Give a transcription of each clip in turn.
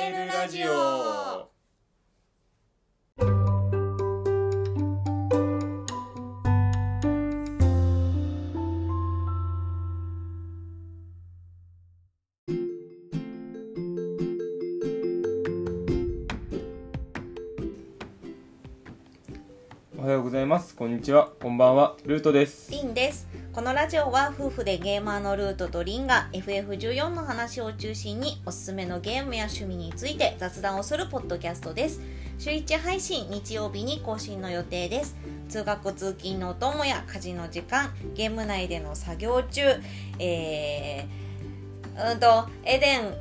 めるラジオ。おはようございます。こんにちは。こんばんは。ルートです。リンですこのラジオは夫婦でゲーマーのルートとリンが FF14 の話を中心におすすめのゲームや趣味について雑談をするポッドキャストです。週1配信日曜日に更新の予定です。通学通勤のお供や家事の時間ゲーム内での作業中えー、うんとエデン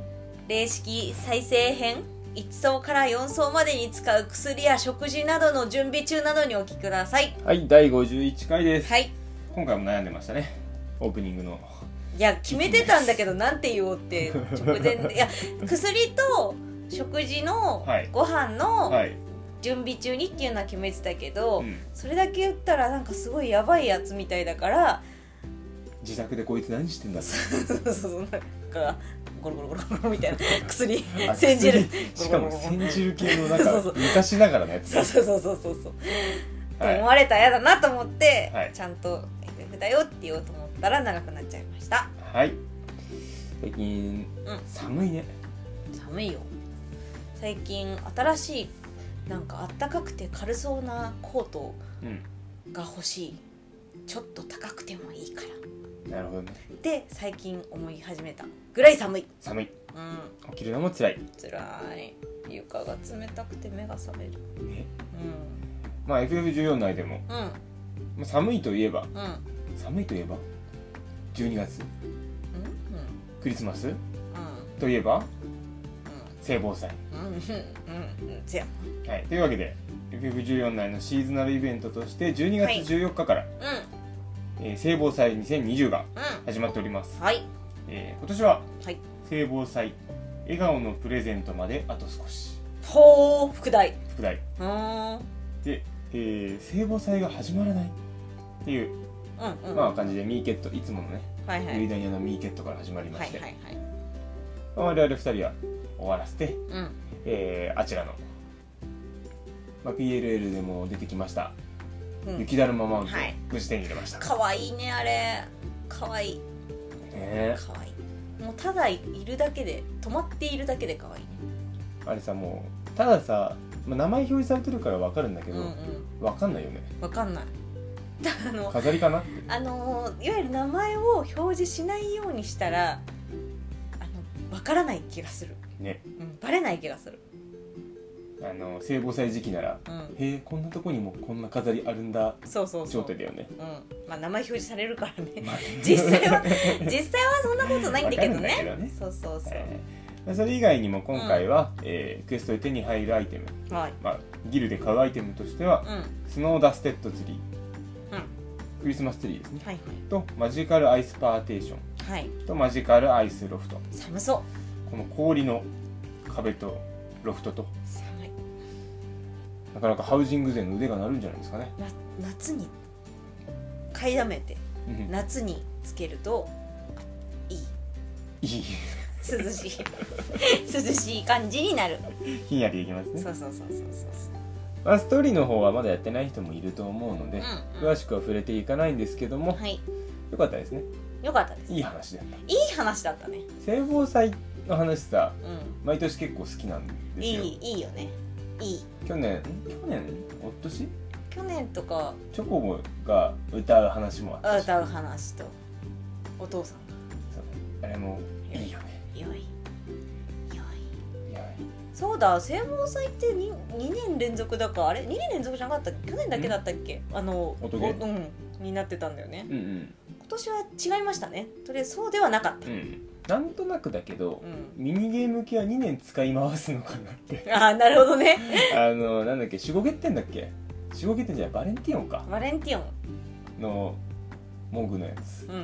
霊式再生編1層から4層までに使う薬や食事などの準備中などにお聞きください。はい第51回です、はい今回も悩んでましたね。オープニングの。いや決めてたんだけどなんて言おうって直前で。いや薬と食事のはい。ご飯のはい、準備中にっていうのは決めてたけど、うん。それだけ言ったらなんかすごいやばいやつみたいだから自宅でこいつ何してんだって。そうそうそうなんかゴロゴロゴロゴロみたいな薬あ煎じる。薬しかも煎じる系のなんかそうそう昔ながらのやつそうそうそうそうそうそう、はい。と思われたら嫌だなと思って、はい。ちゃんとだよって言おうと思ったら長くなっちゃいました。はい。最近、うん寒いね。寒いよ。最近新しいなんかあったかくて軽そうなコートうんが欲しい。ちょっと高くてもいいから。なるほどね。って最近思い始めたぐらい寒い。寒い。うん。起きるのも辛い。辛い。床が冷たくて目が覚める。ねうまあ FF14 内でも、んうん。まあ、寒いといえば。うんうん寒いといえば？12月。クリスマス？といえば？聖防祭。はい、というわけで FF14 内のシーズナルイベントとして12はい。月14日から、うえー聖防祭2020が始まっております、はい。えー今年ははい。聖防祭笑顔のプレゼントまであと少し。ほう副題。副題。うーん。で、えー聖防祭が始まらないっていう、うんうん。まあ、感じでミーケットいつものねはいはい。ユリダニアのミーケットから始まりまして、はいはいはい。まあ我々2人は終わらせて、うん。えーあちらの、まあ、PLL でも出てきました、うん。雪だるまマウントをはい。無事手に入れました、かわいいねあれ。かわい。いね。かわい。いもうただいるだけで止まっているだけでかわいいね。あれさもうたださ、まあ、名前表示されてるから分かるんだけど、うんうん。分かんないよね。わかんない。だあの飾りかな？あのいわゆる名前を表示しないようにしたらあのわからない気がする、ね。うん、バレない気がする。あの聖母祭時期ならうん。へえこんなとこにもこんな飾りあるんだそうそうそう。状態だよね。うん。まあ名前表示されるからね。まあ。実際は実際はそんなことないんだけどわかるんだけねどね。そうそうそう、えーそれ以外にも今回は、えークエストで手に入るアイテム、はい。まあ、ギルで買うアイテムとしては、うん。スノーダステッドツリー、うんクリスマスツリーですね。はいとマジカルアイスパーテーション。はい。はいとマジカルアイスロフト。寒そう。この氷の壁とロフトと。寒い。なかなかハウジング税の腕が鳴るんじゃないですかね。な夏に買いだめてうん。夏につけるといい。いい。涼しい。涼しい感じになる。ひんやりできますね。そうそうそうそうそうまあ、ストーリーの方はまだやってない人もいると思うので、うんうん。詳しくは触れていかないんですけども、はい。よかったですね。よかったです。いい話だった。いい話だったね。聖望祭の話さう毎年結構好きなんでんすよ。いいいいよね。いい。去年ん去年？おとし？去年とかチョコボが歌う話もあったし。歌う話とお父さんそう。あれもいいよねそうだ聖望祭って 2, 2年連続だか。あれ？2年連続じゃなかった去年だけだったっけ？あのうん。になってたんだよね。うんうん。今年は違いましたね。とりあえずそうではなかった、うん。なんとなくだけどう、ん。ミニゲーム系は2年使い回すのかなって。ああなるほどね。あのなんだっけ？守護月点だっけ？守護月点じゃない？バレンティオンか。バレンティオン。のモグのやつ。うんうん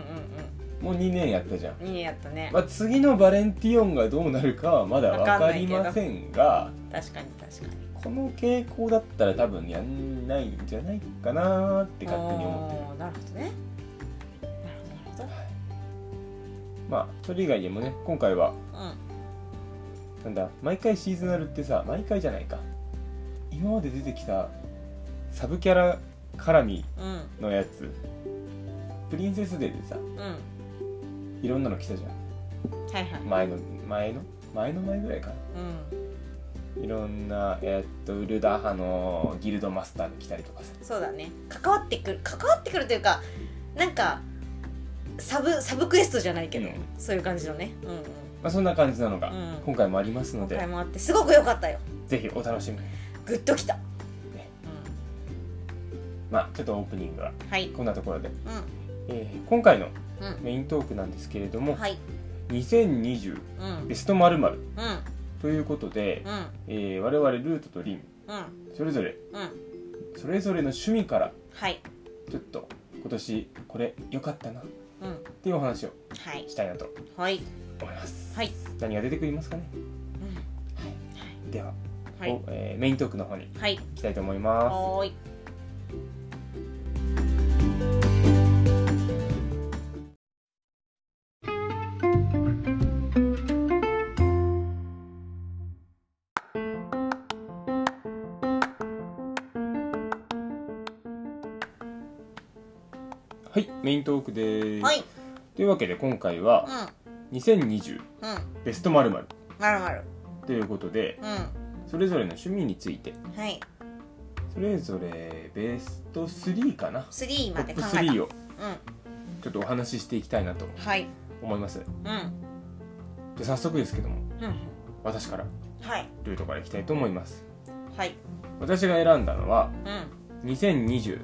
もう2年やったじゃん、うんいいやったね。まあ、次のバレンティオンがどうなるかはまだ分かりませんが確かに確かに。この傾向だったら多分やんないんじゃないかなって勝手に思ってる。なるほどね。なるほどなるまあそれ以外にもね今回はほどなんだ毎回シーズナルってさ毎回じゃないか。今まで出てきたサブキャラ絡みうん。のやつ。プリンセスデーでさうんいろんなの来たじゃん。はいはい。前の前の？前の前ぐらいかうん。ないろんなえーっとウルダー派のギルドマスターに来たりとかさ。そうだね。関わってくる関わってくるというかなんかサブサブクエストじゃないけど、うん。そういう感じのね。うんうん。まあ、そんな感じなのがうん。今回もありますので、今回もあってすごく良かったよ。ぜひお楽しみに、グッときた、ね。うまあちょっとオープニングはん、はい。こんなところで、うえー今回のんメイントークなんですけれども、うんはい2020うん。ベスト〇〇。うん。ということで、うん。えー我々ルートとリンうん。それぞれうん。それぞれの趣味からはい。ちょっと今年これ良かったなっうん。ていうお話をはい。したいなとはい。思います、はい。何が出てくりますかね？うん。では、はい。おえーメイントークの方にはい。行きたいと思います。はーいトークです、はい。というわけで今回はうん。2020うん。ベストまるまるということでうそれぞれの趣味について。んはい。それぞれベスト3かな？3トップまで考えた。3をうちょっとお話ししていきたいなとんはい。思います。うん。じゃあ早速ですけどもうん。私からはい。ルートからいきたいと思います。はい。私が選んだのはうん。2020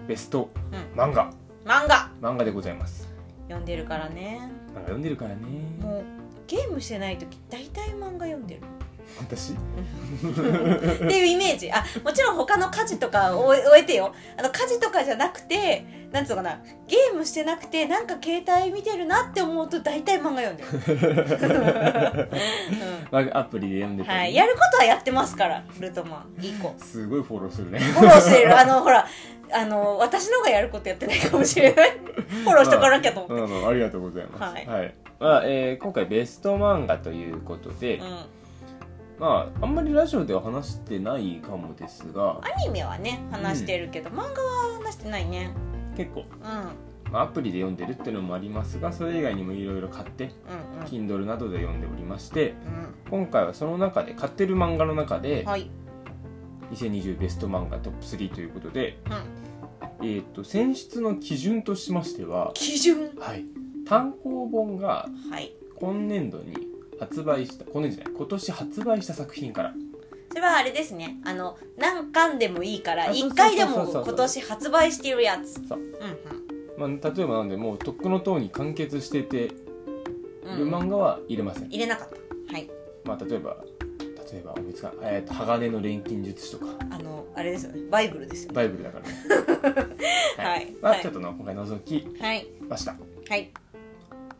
うん。ベストうん。漫画。漫画漫画でございます。読んでるからね。漫画読んでるからね。もうゲームしてない時大体漫画読んでる。私？っていうイメージ。あもちろん他の家事とかを終え終えてよ。あの家事とかじゃなくてなんつうのかな？ゲームしてなくてなんか携帯見てるなって思うと大体漫画読んでる、ま あアプリで読んでうん、たり。はい。やることはやってますからルトマン1個すごいフォローするね。フォローしてる。あのほらあの私の方がやることやってないかもしれない。フォローしとかなきゃと思って、うんうんありがとうございます。はい。まあえー今回ベスト漫画ということで、うん、まああんまりラジオでは話してないかもですが。アニメはね話してるけど、漫画は話してないね結構、うん。まあ、アプリで読んでるっていうのもありますがそれ以外にもいろいろ買って Kindle などで読んでおりましてう今回はその中で買ってる漫画の中でんはい2020ベスト漫画トップ3ということで、うん。えっ、と選出の基準としましては、基準？はい、単行本がはい。今年度に発売した今年じゃない今年発売した作品からそれはあれですね。あの何巻でもいいからあそうそう1回でも今年発売してるやつ。そう。うんまあ、例えばなんでもうとっくの塔に完結しててうんる漫画は入れません、入れなかった。はい。まあ、例えば例えば思いつかんえーと鋼の錬金術師とか。あのあれですよね。バイブルですよね。バイブルだからね。はい。まあ、はい。ちょっとの今回除きはいました。はい。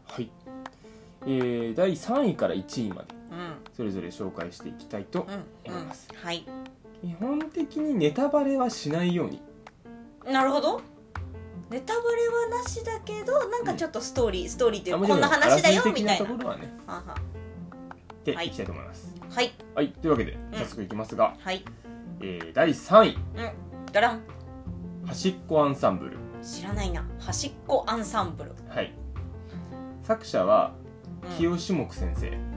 はい。えー、第3位から1位まで。うんそれぞれ紹介していきたいとうんうん。思います、はい。基本的にネタバレはしないように。なるほど。ネタバレはなしだけどなんかちょっとストーリー、ストーリーっていうかこんな話だよみたいな。ところはね。は。ははい。でいきたいと思います。はい。はいというわけで早速いきますが、はい。えー、第3位。うん。ドラン端っこアンサンブル。知らないな。端っこアンサンブル。はい。作者はうん。清志木先生、うん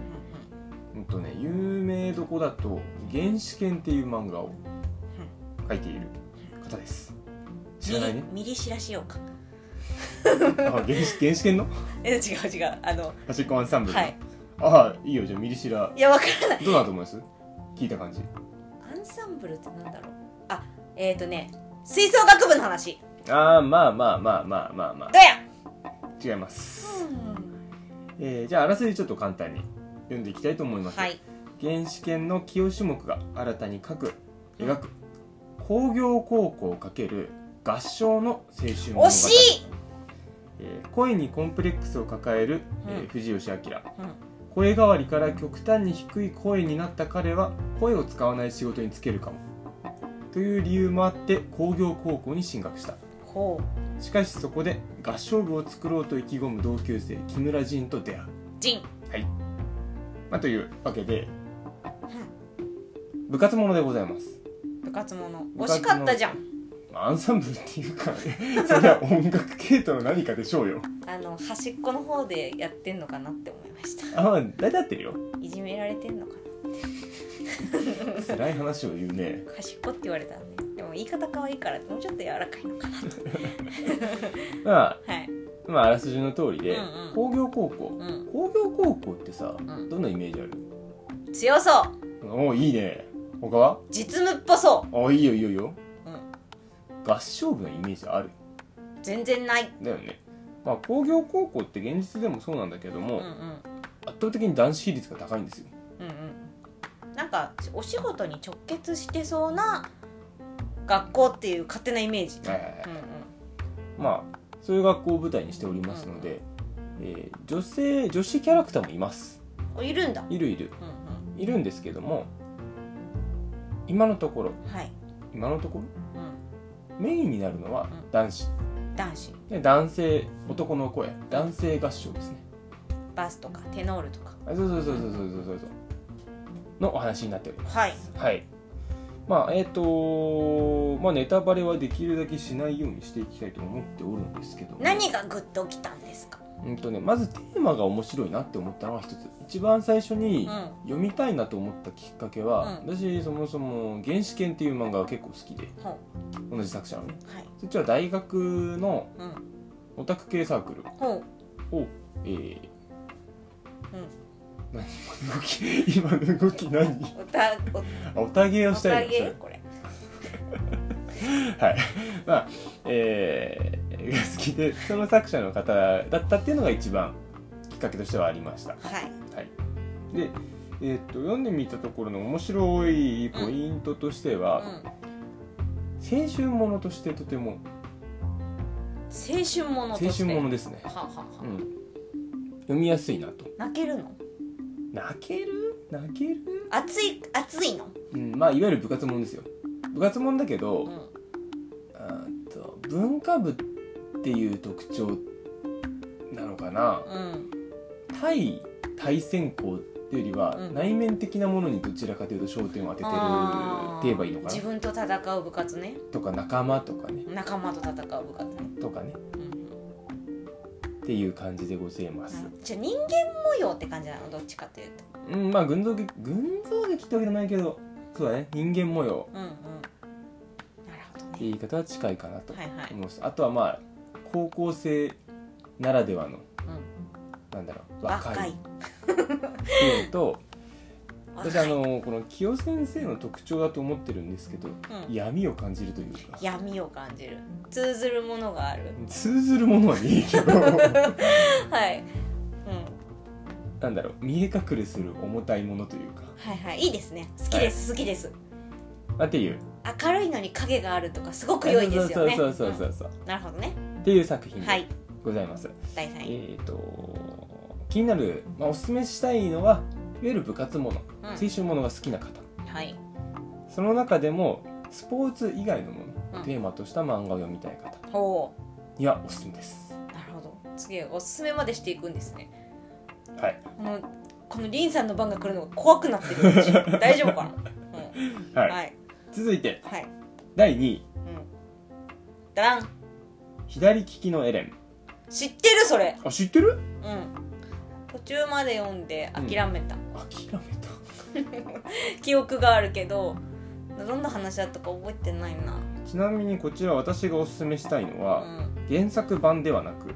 とね有名どこだと「原始圏」っていう漫画を書いている方です。知らない？ねミリ知らしようか。あ原始原始圏の？え違う違う。あの端っこアンサンブルの？はい。ああいいよじゃあミリシラいやわからない。どうだと思います？聞いた感じ。アンサンブルってなんだろう？あえっ、ー、とね吹奏楽部の話。ああまあまあまあまあまあまあ。どうや？違います、えーじゃああらすじちょっと簡単に読んでいきたいと思います、はい。原始圏の清志木が新たに書く描く工業高校×合唱の青春物語。惜しい、えー声にコンプレックスを抱える、えーうん。藤吉明。うん。声変わりから極端に低い声になった彼は声を使わない仕事に就けるかも。という理由もあって工業高校に進学した。ほう。しかしそこで合唱部を作ろうと意気込む同級生木村仁と出会う。ジンはいまあ、というわけで。部活ものでございます。部活もの。惜しかったじゃん。アンサンブルっていうか それは音楽系統の何かでしょうよ。あの端っこの方でやってんのかなって思いました。あまあ大体合ってるよ。いじめられてんのか 辛い話を言うね。な端っこって言われたらねでも言い方可愛いからもうちょっと柔らかいのかなと。まあはいまああらすじの通りで、うんうん工業高校。うん。工業高校ってさ、ん。どんなイメージある？強そう。おおいいね。他は？実務っぽそおいいよいいよいいよ。う、うん、合唱部のイメージある？全然ない。だよね。まあ工業高校って現実でもそうなんだけども、うんうん。圧倒的に男子比率が高いんですよ。うんうん。なんかお仕事に直結してそうな学校っていう勝手なイメージ、はいはいはい。うんうん。まあそういう学校を舞台にしておりますので、えー女性女子キャラクターもいます。いるんだ。いるいる。うんういるんですけども今のところはい、今のところうん。メインになるのは男子。ん、男子。で男性男の声。男性合唱ですね。バスとかテノールとか。あそうそうそうそうそうそうそう。のお話になっております。はい。はい。まあえっ、とまあネタバレはできるだけしないようにしていきたいと思っておるんですけど。も何がグッときたんですか？うんとね、まずテーマが面白いなって思ったのが一つ。一番最初にうん。読みたいなと思ったきっかけは、う私そもそも「原始圏」っていう漫画が結構好きで。ほ同じ作者のね。うはい。そっちは大学のうん。オタク系サークルほう。をえー、何今の動き今の動き何？おたおあオタゲーをおたしたいのそれげこれ。はい。まあえー、が好きでその作者の方だったっていうのが一番きっかけとしてはありました。はい。はい、で、えーっと読んでみたところの面白いポイントとしては、青春ものとしてとても青春ものと青春ものですね、はあはあはあ。うん、読みやすいなと。泣けるの？泣ける？泣ける、熱い熱いの？うん、まあいわゆる部活もんですよ。部活もんだけど、うん。あーと文化部っていう特徴なのかな。うん。対対戦校っていうよりは、うん。内面的なものにどちらかというと焦点を当ててるあー。って言えばいいのかな。自分と戦う部活ね。とか仲間とかね。仲間と戦う部活ね、とかね。うんっていう感じでございます、じゃあ人間模様って感じなの？どっちかというと。うん、まあ群像劇群像劇ってわけじゃないけどそうだね。人間模様。うんうん。なるほどってね言い方は近いかなとはいはい。思います、あとはまあ高校生ならではのうん。なんだろう若若いい。っていうのと 私あのこの清先生の特徴だと思ってるんですけど、うん。闇を感じるというか。闇を感じる。通ずるものがある。通ずるものはねえけど。はい、うん、なんだろう。見え隠れする重たいものというか。はいはい。いいですね。好きです、好きです。まあっていう？明るいのに影があるとかすごく良いですよね。そうそうそうそうそう、う。ん。なるほどね。っていう作品ではい。ございます、第3位、えっ、と気になる、まあ、おすすめしたいのはゆる部活もの、うん。青春ものが好きな方。はい。その中でもスポーツ以外のもの、うん。テーマとした漫画を読みたい方。ほにはおすすめです。うなるほど。次おすすめまでしていくんですね。はい。このこのリンさんの番が来るのが怖くなってる私 大丈夫かな、うん、はい、はい。続いてはい。第2位。うん。ダラン。左利きのエレン。知ってるそれ。あ知ってる？うん。途中まで読んで諦めた、諦めた。記憶があるけどどんな話だったか覚えてないな。ちなみにこちら私がおすすめしたいのうは、ん。原作版ではなく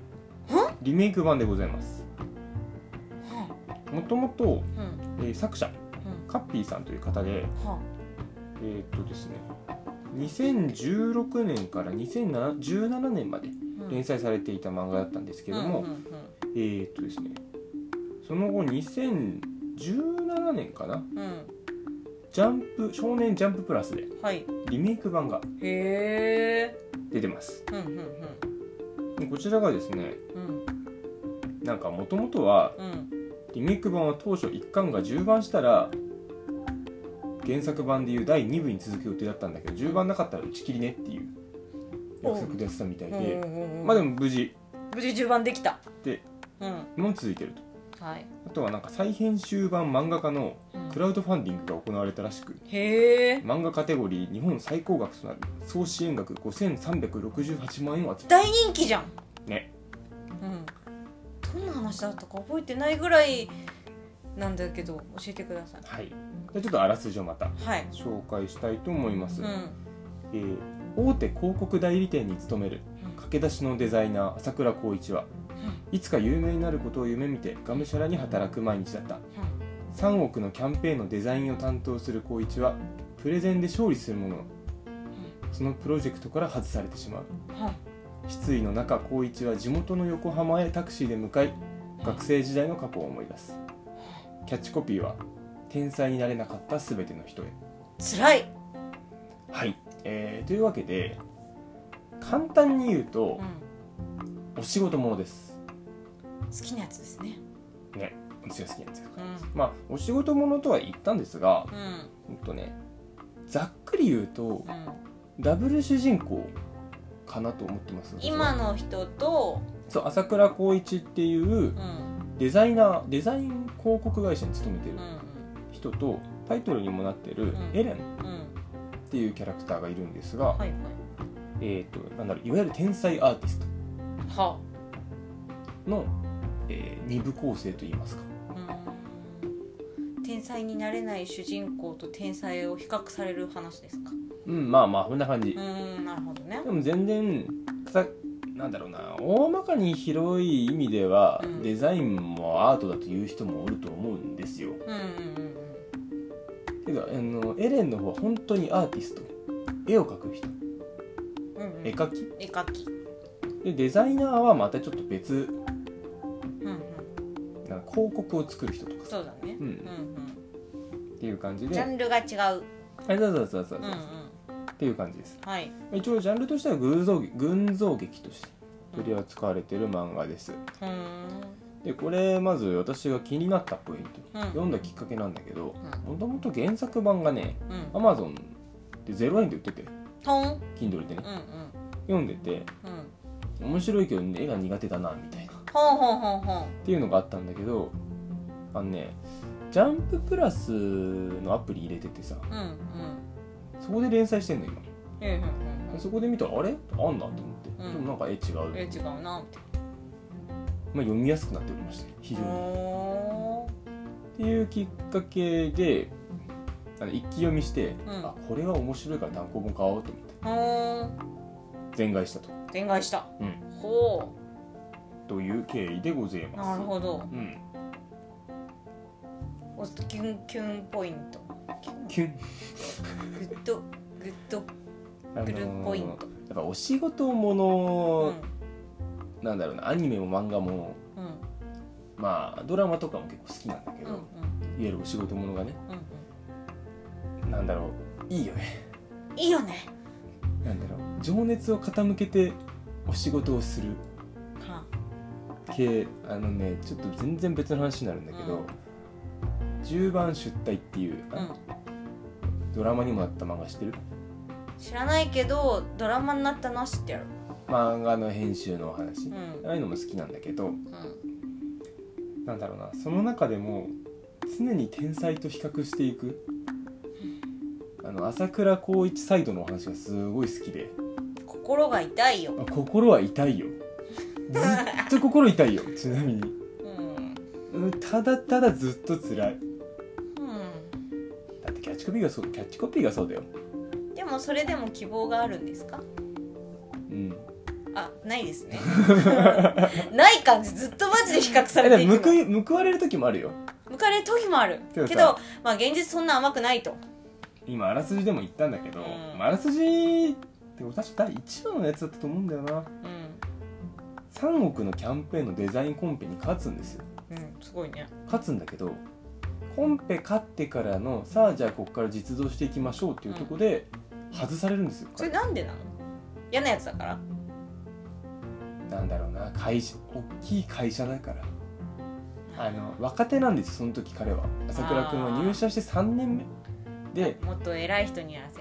リメイク版でございます。もともと、作者うん。カッピーさんという方ではえーっとですね2016年から2017年まであ連載されていた漫画だったんですけども、えーっとですねその後2017年かな？うん。ジャンプ少年ジャンププラスで。はい。リメイク版がへえ出てます。うんうんでこちらがですねうん。なんかもともとはうん。リメイク版は当初1巻が10番したら原作版でいう第2部に続く予定だったんだけど10番なかったら打ち切りねっていう約束でやってたみたいで。うん。うんうんまあでも無事。無事10番できた。でうん。も続いてるとはい、あとはなんか再編集版漫画家のうん。クラウドファンディングが行われたらしくへえ。漫画カテゴリー日本最高額となる総支援額5368万円を集め大人気じゃん。たね。うん。どんな話だったか覚えてないぐらいなんだけど教えてください。はい。じゃあちょっとあらすじをまたはい。紹介したいと思います、うん。えー大手広告代理店に勤める駆け出しのデザイナー朝倉光一はいつか有名になることを夢見てがむしゃらに働く毎日だった。3億のキャンペーンのデザインを担当する光一はプレゼンで勝利するもの。のそのプロジェクトから外されてしまう。失意の中光一は地元の横浜へタクシーで向かい学生時代の過去を思い出す。キャッチコピーは「天才になれなかった全ての人へつらい、」はい、えーというわけで簡単に言うとうん、お仕事ものです。好きなやつですね。ね私が好きなやつですうん。まあお仕事ものとは言ったんですがうん。ほんとねざっくり言うとうん。ダブル主人公かなと思ってます。今の人と、そう朝倉光一っていううん。デザイナーデザイン広告会社に勤めてるうん人とタイトルにもなってるん。エレンっうん。ていうキャラクターがいるんですが、はいはい。えー、となんだろういわゆる天才アーティスト。はの、えー二部構成といいますか。うん。天才になれない主人公と天才を比較される話ですか？うんまあまあこんな感じ、うんなるほどね。でも全然さなんだろうな。大まかに広い意味では、うん。デザインもアートだという人もおると思うんですよ。うんうんけどあのエレンの方は本当にアーティスト。絵を描く人。うんうんうん。絵描き。絵描きでデザイナーはまたちょっと別。うんうん。なんか広告を作る人とかさ。そうだね。うん。うんっていう感じで。うんジャンルが違う。あそうそうそうそうそう、うんうんっていう感じです。はい。一応ジャンルとしては群像劇群像劇として取り扱われてる漫画です。ん。でこれまず私が気になったポイント、うん。読んだきっかけなんだけどうん。もともと原作版がね。うん。Amazon で0円で売ってて。トン。Kindle でね。うんうん。読んでて。うん面白いけど絵が苦手だなみたいな。っほんほんほんほんていうのがあったんだけどあのねジャンププラスのアプリ入れててさうんうん。そこで連載してんの今。うんうんうんそこで見たらあれ？あんなと思って、うん。でもなんか絵違う、え違うなって。まあ、読みやすくなっておりまして非常に。おっていうきっかけであの一気読みして、うん。あこれは面白いから単行本買おうと思って。全買いしたと、全買いした。うん、ほという経緯でございうます。なるほど。うん、おキュンキュンポイント。キュン。グッドグッドグルポイント。やっぱお仕事もうん。の、なんだろうなアニメも漫画もうん。まあドラマとかも結構好きなんだけど、うんうん。いわゆるお仕事ものがねうんうん。なんだろういいよね。いいよね。なんだろう情熱を傾けてお仕事をする。は系あのねちょっと全然別の話になるんだけど、うん。10番出退っていう、うん。ドラマにもなった漫画知ってる？知らないけどドラマになったのは知ってる。漫画の編集のお話、うん。ああいうのも好きなんだけどうん。なんだろうなその中でも常に天才と比較していく。あの朝倉光一サイドのお話がすごい好きで心が痛いよ。あ心は痛いよ。ずっと心痛いよ。ちなみに。うん。うんただただずっと辛い。うん。だってキャッチコピーがそうキャッチコピーがそうだよ。でもそれでも希望があるんですか？うん。あないですね。ない感じ。ずっとマジで比較されていくの。も報われる時もあるよ。向かれる時もある。けどさけどまあ現実そんな甘くないと。今あらすじでも言ったんだけど、うん。まああらすじって確か第1話のやつだったと思うんだよな。う3億のキャンペーンのデザインコンペに勝つんですよ。ん。うんすごいね。勝つんだけどコンペ勝ってからのさあじゃあここから実動していきましょうっていうところで外されるんですよ、それなんでなの？嫌なやつだから。なんだろうな。会社大きい会社だから。あの若手なんですよその時彼は。朝倉君は入社して3年目。でもっと偉い人にやらせ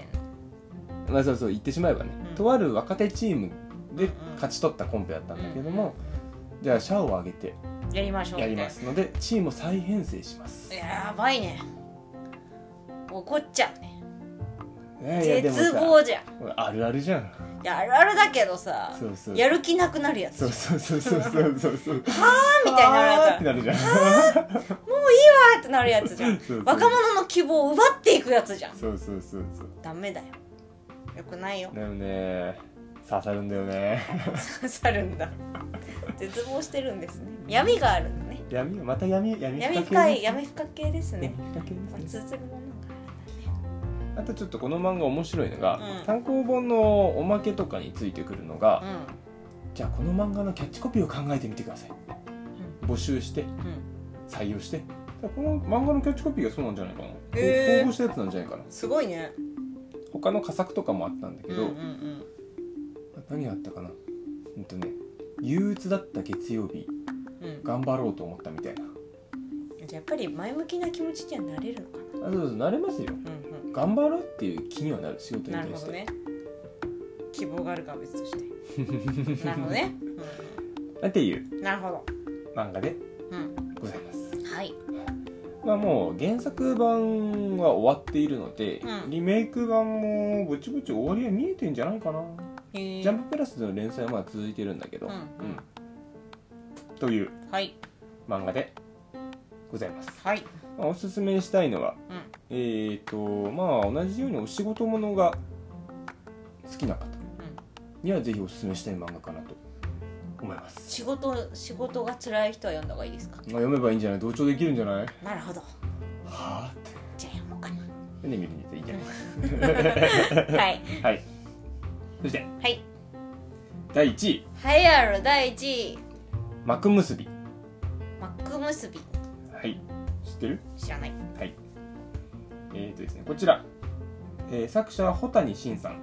まあそうそう言ってしまえばね、うん。とある若手チームで勝ち取ったコンペだったんだけども、じゃあ社を挙げてやりましょう。やりますのでチームを再編成します。やばいね。怒っちゃうね。絶望じゃん。あるあるじゃん。いやあるあるだけどさそうそう。やる気なくなるやつそうそうそうそうそうそう。そうみたいになるやつあーってなるじゃん。もういいわーってなるやつじゃん。若者の希望を奪っていくやつじゃん。そうそうそうそう。ダメだよよくないよ。でもね。刺さるんだよね。刺さるんだ。絶望してるんですね。闇があるんだね。闇また闇闇闇深系深い闇深系ですね。闇深系まあですね。通ずるものがあとちょっとこの漫画面白いのが、うん。単行本のおまけとかについてくるのが、あるじゃあこの漫画のキャッチコピーを考えてみてください。募集してうん。うん採用して。この漫画のキャッチコピーがそうなんじゃないかな、へー。応募したやつなんじゃないかな。すごいね他の佳作とかもあったんだけど、うんうんうん何があったかな？うんとね憂鬱だった月曜日うん。頑張ろうと思ったみたいな。やっぱり前向きな気持ちにはなれるのかな？あそうそう慣れますよ。うんうん。頑張ろうっていう気にはなる仕事にな対して、るほどね。希望があるかは別として。なるほどね、っていう。うん、なるほど。漫画で。うんまあもう原作版は終わっているので、うん。リメイク版もぼちぼち終わりは見えてんじゃないかな、へー。ジャンププラスの連載はまだ続いてるんだけど、うん。うん。というはい。漫画でございます、はい。まあ、おすすめしたいのはうん。えっ、とまあ同じようにお仕事ものが好きな方にはぜひおすすめしたい漫画かなと思います、仕事仕事が辛い人は読んだ方がいいですか？まあ、読めばいいんじゃない？同調できるんじゃない？はなるほど。あって。じゃあ読もうかな。で みるといいんじゃない？はい。はい。そして。はい。第1位。栄えある第1位。幕結びマック結びはい。知ってる？知らない。はい。えーとですねこちら、えー作者は穂谷慎さん。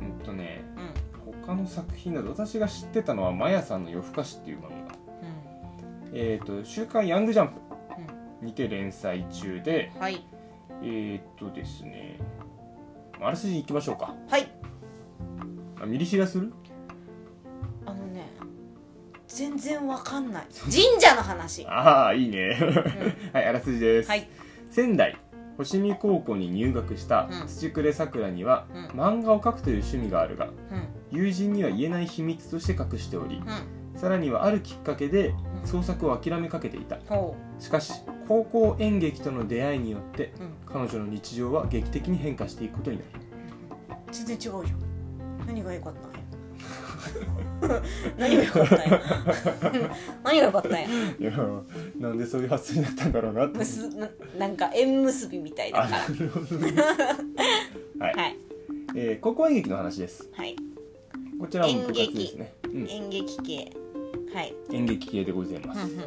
うん。とねうん他の作品だと私が知ってたのは「マヤさんの夜更かし」っていう漫画。えーと「週刊ヤングジャンプ」にて連載中でうんはい。えーとですねあらすじいきましょうか。はい。あミリシラする？あのね全然わかんない。神社の話。ああいいね。はいあらすじです、はい。仙台星見高校に入学したうん。土暮さくらには、うん。漫画を描くという趣味があるがうん。友人には言えない秘密として隠しておりうん。さらにはあるきっかけでうん。創作を諦めかけていた。ほしかし高校演劇との出会いによって彼女の日常は劇的に変化していくことになる。全然違うじゃん。何が良かった？何が良かったんや。何が良かったんや。いやなんでそういう発想になったんだろうなって。むすななんか縁結びみたいだあかなるほどね。はい、ら はい。えー高校演劇の話です。はい。こちらも部活ですね、うん、演劇系。はい。演劇系でございます、うんうん。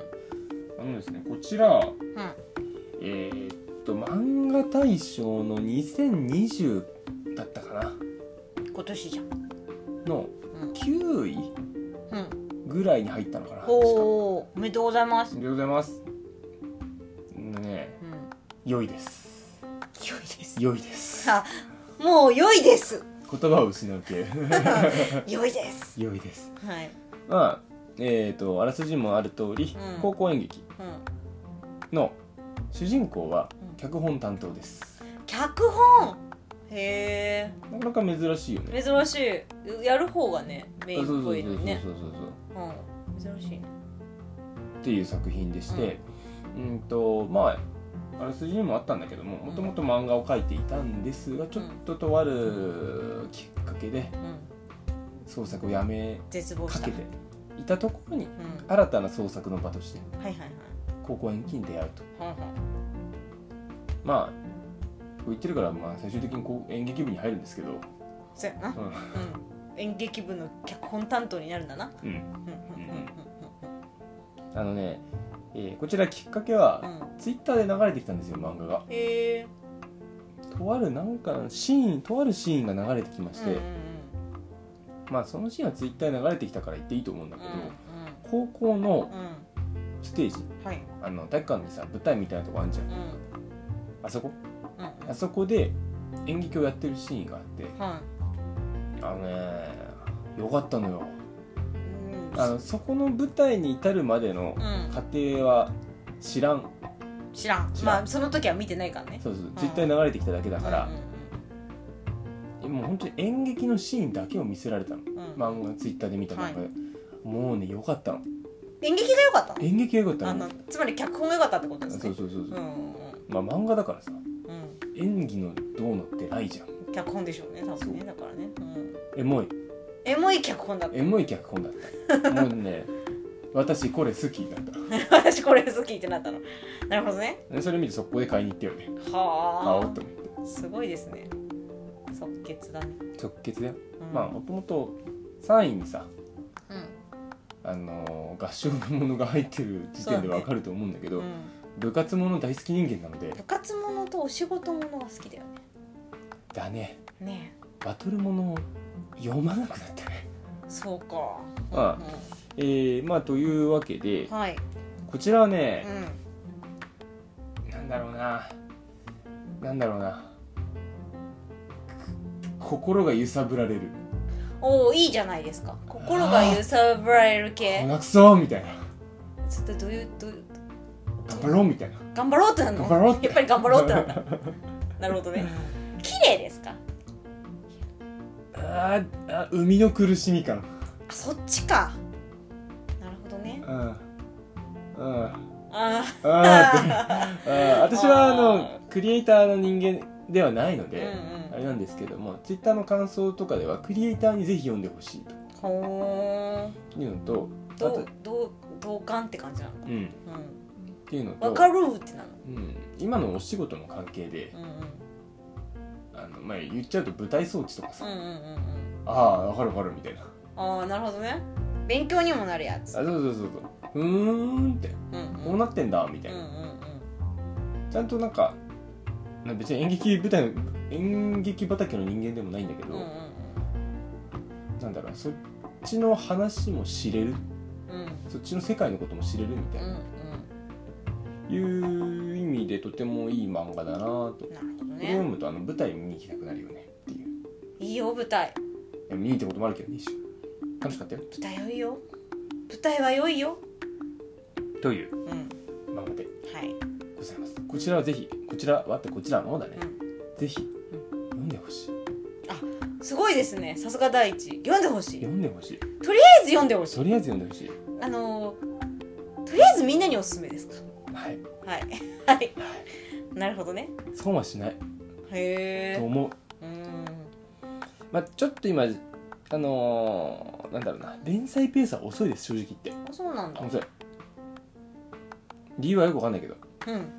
あのですねこちらうん。えーっと漫画大賞の2020だったかな。今年じゃん。のうん9位うんぐらいに入ったのかな確か。おおおめでとうございます。ありがとうございます。ねうん。良いです。良いです。良いです。あもう良いです。言葉を失う系。良いです。良いです。はい。まあえーっとあらすじもある通り、うん。高校演劇うん。の主人公はうん脚本担当です。脚本？へえなかなか珍しいよね。珍しい。やる方がねメインっぽそうそうそうそうそうそうそう。うん。珍しいね。っていう作品でして、うん、とまああらすじにもあったんだけどももともと漫画を描いていたんですがちょっととあるきっかけでうん。創作をやめかけていたところにうん。新たな創作の場としてはいはいはい。高校演劇に出会うと。ほんほん。まあこう言ってるから、まあ、最終的にこう演劇部に入るんですけど、そうやな。ううん。演劇部の脚本担当になるんだな。ん。うん、うんうんあのね、えーこちらきっかけは、うん。ツイッターで流れてきたんですよ漫画が。へえ。とあるなんかシーンとあるシーンが流れてきまして、まあそのシーンはツイッターで流れてきたから言っていいと思うんだけど、うん高校のうん。うんステージ。はい。あの体育館にさ舞台みたいなとこあるじゃん。うん。あそこうそこで演劇をやってるシーンがあってはあのねよかったのよ。い。うん。あのそこの舞台に至るまでのうん。過程は知らん。知らん。まあその時は見てないからね。そうそう。絶対流れてきただけだから。うん、もう本当に演劇のシーンだけを見せられたの。漫画ツイッターで見たのが、もうね良かったの。演劇が良かったの？演劇が良かったあのつまり脚本が良かったってことですね。そうそうそうそう。う、んうんまあ漫画だからさ。うん演技のどうのってないじゃん。うん脚本でしょうね多分ねだからね、うん、エモい。エモい脚本だった。エモい脚本だった。もうね私これ好きだっ 私これ好きってなったの。なるほどね。それ見て速攻で買いに行ったよね。買おはうと思って。あすごいですね。即決だね、直結だよ、うん、まあもともと3位にさうん。あのー合唱部ものが入ってる時点でわかると思うんだけどうん部活もの大好き人間なので。部活ものとお仕事ものが好きだよだね。ね。ねバトルものを読まなくなったね。えそうか。あえー、まあというわけでうんはい、こちらはうね、ん、なんだろうな。なんだろうな。心が揺さぶられる。おおいいじゃないですか。心が揺さぶられる系。こなくそみたいな。ちょっとどういうどういう頑張ろうみたいな。頑張ろうってなるの頑張ろうって。やっぱり頑張ろうってなんだ。なるほどね。綺麗ですか？あーあ海の苦しみ感あそっちか。なるほどね。うん。うん。あ ああー私はああのクリエイターの人間ではないのーで、うんあれなんですけどもツイッターの感想とかではクリエイターにぜひ読んでほしいうんほというのとどとうどう同感って感じなの？かうん、っうていうのとんわかるってなの。うん、今のお仕事の関係でうんあの、まあ、言っちゃうと舞台装置とかさ、うんうんうんうん。うんああ分かる分かるみたいな。ああなるほどね。勉強にもなるやつ。あそうそうそうそう。ふーんって。うんこうなってんだみたいな、うんうんうん。ちゃんとなんかな別に演劇舞台の演劇畑の人間でもないんだけど、うんうんなんだろうそっちの話も知れる。うん。うんそっちの世界のことも知れるみたいな、うんうんいう意味でとてもいい漫画だなと、なるほどこれ読ねむとあの舞台見に行きたくなるよねっていう。いいよ舞台。見に行ったこともあるけどね一緒。楽しかったよ。舞台良いよ。舞台は良いよ。といううん。漫画ではい。ございます。こちらはぜひこちらはってこちらもだね、うぜひ読んでほしい。すごいですね。さすが第一読んでほしい。読んでほしい。とりあえず読んでほしい。とりあえず読んでほしい。あのーとりあえずみんなにおすすめですか？はい。はい。はい。なるほどね。損はしない。へえと思う。うん。まあちょっと今あのー、なんだろうな。連載ペースは遅いです正直言って。あそうなんだ。遅い。理由はよくわかんないけど。うん。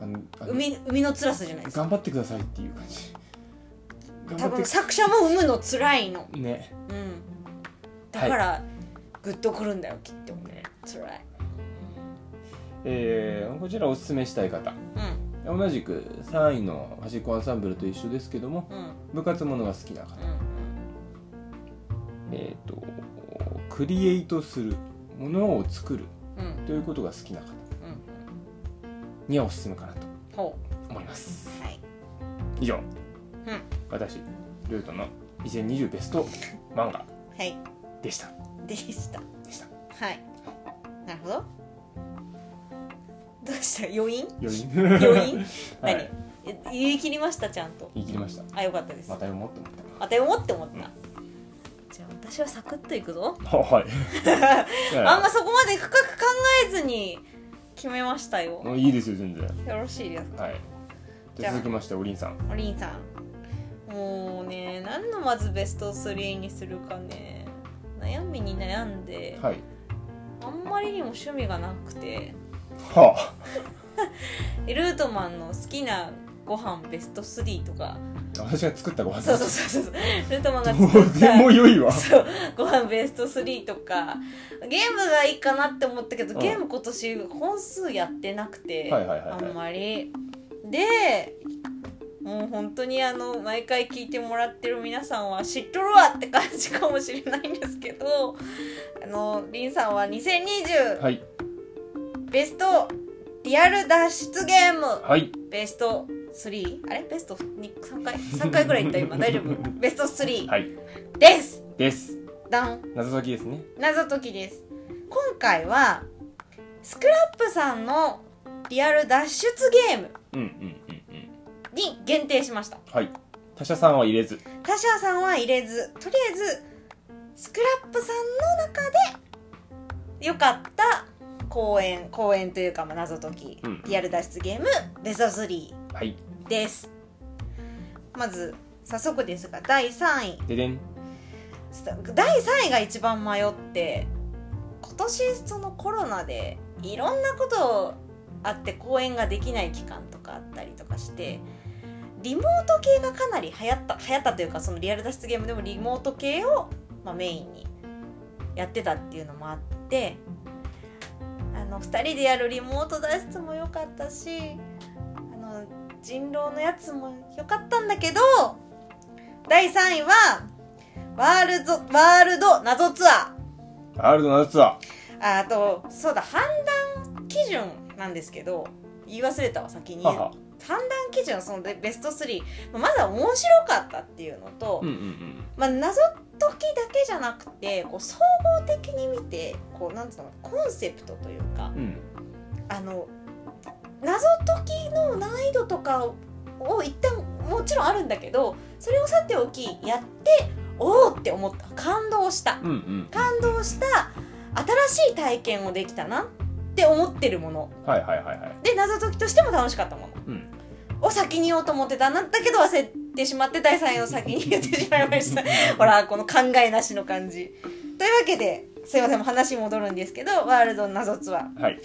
あのあの海海の辛さじゃないですか。頑張ってくださいっていう感じ。頑多分張って作者も産むの辛いの。ね。うん。だから、グッとくるんだよきっとね。辛いえー、こちらおすすめしたい方。うん。同じく3位の端っこアンサンブルと一緒ですけどもうん。部活ものが好きな方。うんえっ、とクリエイトするものを作るということが好きな方うんにはおすすめかなとほ思います。うはい。以上。うん。私ルートの2020ベスト漫画はい。でした。でした。でした。はい。なるほどどうした？余韻？余韻？余韻？何、はい。え言い切りましたちゃんと。言い切りました。あよかったです。また読もうって思った。あた思って思った、じゃあ私はサクッといくぞ。ははい あんまそこまで深く考えずに決めましたよ。もういいですよ全然。よろしいですか？はい。じゃ続きましておりんさん。おりんさん。もうね何のまずベスト3にするかね。悩みに悩んで、はい。あんまりにも趣味がなくては ルートマンの好きなご飯ベスト3とか。あ私が作ったご飯。そうそうそうそう。ルートマンが作ったも良いわ。そうご飯ベスト3とか。ゲームがいいかなって思ったけど、うん。ゲーム今年本数やってなくて、はいはいはいはい。あんまり。でもう本当にあの毎回聞いてもらってる皆さんは知っとるわって感じかもしれないんですけどあのリンさんは2020はいベストリアル脱出ゲーム。はい。ベスト3あれ？ベスト3回？3回ぐらい言った今。大丈夫？ベスト3はい。です。です。ダン。謎解きですね。謎解きです。今回はスクラップさんのリアル脱出ゲームうんうんうんうん。に限定しました。はい。他社さんは入れず。他社さんは入れず。とりあえずスクラップさんの中で良かった公演公演というかまあ謎解き、うんリアル脱出ゲームベスト3はい。です。まず早速ですが第3位。ででん。第3位が一番迷って今年そのコロナでいろんなことあって公演ができない期間とかあったりとかしてリモート系がかなり流行った流行ったというかそのリアル脱出ゲームでもリモート系を、まあ、メインにやってたっていうのもあってあの2人でやるリモート脱出も良かったしあの人狼のやつも良かったんだけど第3位はワールドワールド謎ツアー。ワールド謎ツアああとそうだ判断基準なんですけど言い忘れたわ先にーはは。判断基準そのベベスト3まずは面白かったっていうのと、うんうんうん。まあ、謎解きだけじゃなくてこう総合的に見てこうなんていうのコンセプトというかうん。あの謎解きの難易度とかを一旦もちろんあるんだけどそれをさておきやっておおって思った。感動した。うんうん感動した新しい体験をできたなって思ってるもの。はいはいはいはい。で謎解きとしても楽しかったもの。うん。を先に言おうと思ってたんだけど忘れてしまって第3位を先に言ってしまいました。ほらこの考えなしの感じ。というわけですいません話戻るんですけどワールド謎ツアー。はい。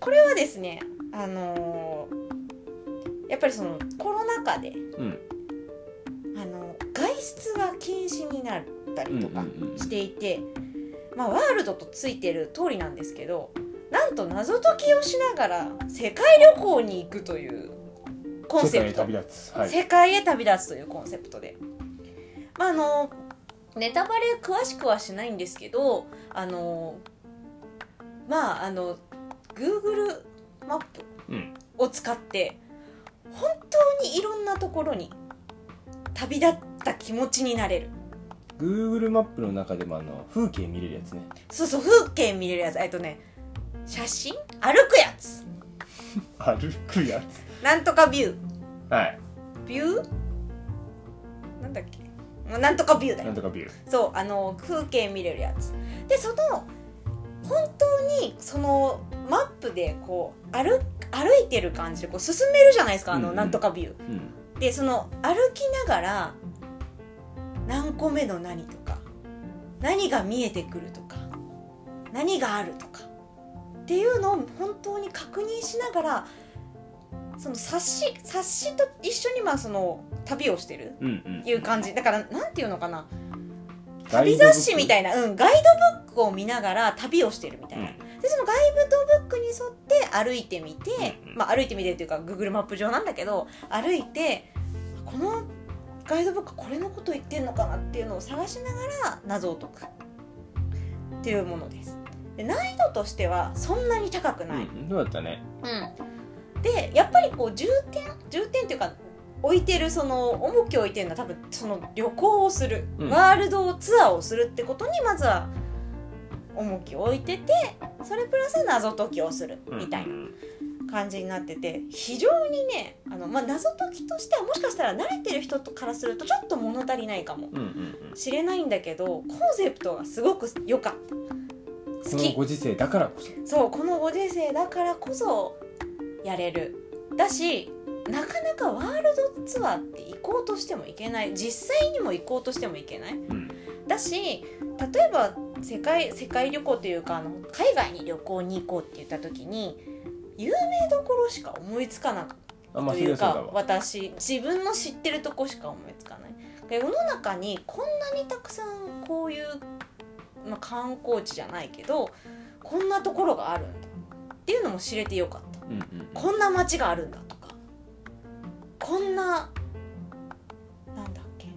これはですねあのーやっぱりそのコロナ禍でうん。あの外出が禁止になったりとかしていて、まあ、ワールドとついてる通りなんですけどなんと謎解きをしながら世界旅行に行くというコンセプト。世界へ旅立つ。はい。世界へ旅立つというコンセプトで、まあ、あのネタバレ詳しくはしないんですけどあのまああの Google マップうんを使って本当にいろんなところに旅立った気持ちになれる。Google マップの中でもあの風景見れるやつね。そうそう風景見れるやつ。えっとね写真？歩くやつ。歩くやなんとかビュー。つはい。ビュー？なんだっけ？なんとかビューだよ。なんとかビュー。そうあの風景見れるやつ。でその本当にそのマップでこう歩歩いてる感じでこう進めるじゃないですかあの、うんうん。なんとかビュー。うん。でその歩きながら何個目の何とか何が見えてくるとか何があるとかっていうのを本当に確認しながらその冊子冊子と一緒にまあその旅をしてるいう感じ。だからなんていうのかな。旅雑誌みたいな、うん、ガイドブックを見ながら旅をしてるみたいな、うん。でそのガイドブックに沿って歩いてみて、うんうん。まあ歩いてみてっていうか Google マップ上なんだけど歩いてこのガイドブックこれのこと言ってんのかなっていうのを探しながら謎を解く。っていうものです。で難易度としてはそんなに高くない、うん。どうだったね。うん、でやっぱりこう重点重点っていうか置いてるその重きを置いてるのは多分その旅行をする、うん。ワールドツアーをするってことにまずは重きを置いててそれプラス謎解きをするみたいな感じになってて非常にねあの、まあ、謎解きとしてはもしかしたら慣れてる人からするとちょっと物足りないかもしれないんだけどコンセプトがすごく良かった。この好きご時世だからこそ。そうこのご時世だからこそやれる。だしなかなかワールドツアーって行こうとしても行けない。実際にも行こうとしても行けない。うん。だし例えば世界世界旅行というかあの海外に旅行に行こうって言った時に有名どころしか思いつかなかったあまあというかそれはそうだわ。私自分の知ってるとこしか思いつかない。で世の中にこんなにたくさんこういう、まあ、観光地じゃないけどこんなところがあるんだっていうのも知れてよかった。うんうんこんな街があるんだとか。こんななんだっけ。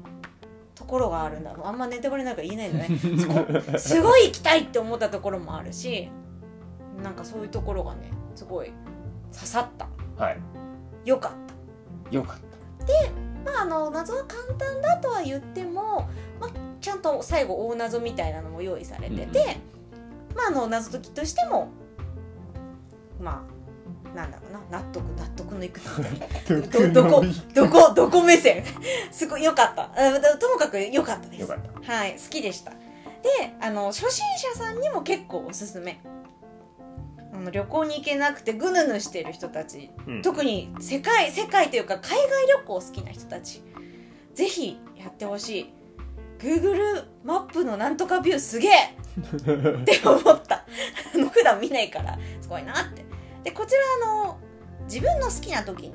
ところがあるんだ。あんまネタバレなんか言えないのね。こすごい行きたいって思ったところもあるしなんかそういうところがねすごい刺さった。はい。よかった。よかっまあ、あの謎は簡単だとは言っても、まあ、ちゃんと最後大謎みたいなのも用意されてて、まああの謎解きとしてもまあなんだろうな納得納得のいくどどこどこどこ目線。すごい良かった。あともかく良かったです。よかった。はい好きでした。であの初心者さんにも結構おすすめ。あの旅行に行けなくてぐぬぬしてる人たち、うん。特に世界世界というか海外旅行好きな人たち。ぜひやってほしい。Google マップのなんとかビューすげえ。って思った。あの普段見ないからすごいなってでこちらあの自分の好きな時に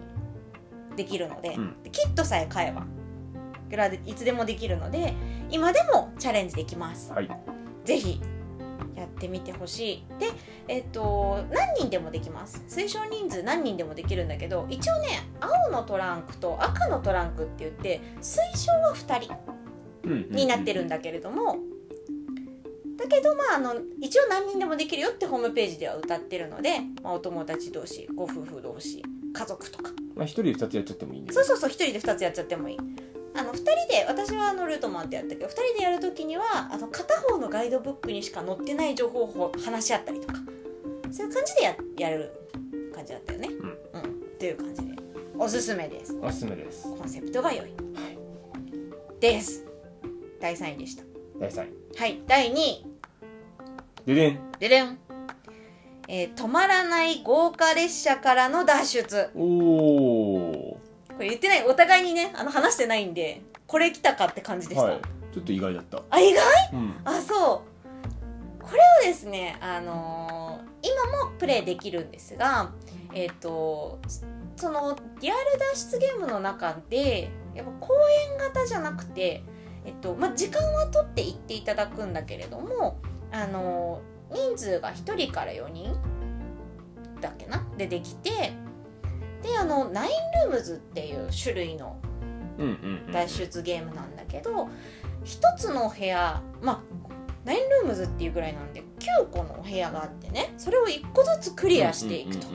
できるので、うん。キットさえ買えばいくらでいつでもできるので今でもチャレンジできます。はい。ぜひやってみてほしい。でえっと何人でもできます。推奨人数何人でもできるんだけど一応ね青のトランクと赤のトランクって言って推奨は2人になってるんだけれども、だけどまああの一応何人でもできるよってホームページでは歌ってるので、まあ、お友達同士ご夫婦同士家族とか。まあ一人で二つやっちゃってもいいんでそうそうそう1人で2つやっちゃってもいい。あの2人で私はあのルートマンってやったけど2人でやるときにはあの片方のガイドブックにしか載ってない情報を話し合ったりとか。そういう感じでややる感じだったよね。うん、っていう感じで。おすすめです。おすすめです。コンセプトが良い、です。第3位でした第3位。はい第2位。ででん。ででん、えー止まらない豪華列車からの脱出。おおこれ言ってない。お互いにねあの話してないんでこれ来たかって感じでした、はい。ちょっと意外だった。あ意外？うん。あそう。これをですねあのー今もプレイできるんですがえっ、とそのリアル脱出ゲームの中でやっぱ公演型じゃなくてえっとまあ時間は取って行っていただくんだけれどもあのー人数が1人から4人だっけな？でできてであのナインルームズっていう種類の脱出ゲームなんだけど一つの部屋まあナインルームズっていうぐらいなんで9個のお部屋があってねそれを1個ずつクリアしていくと、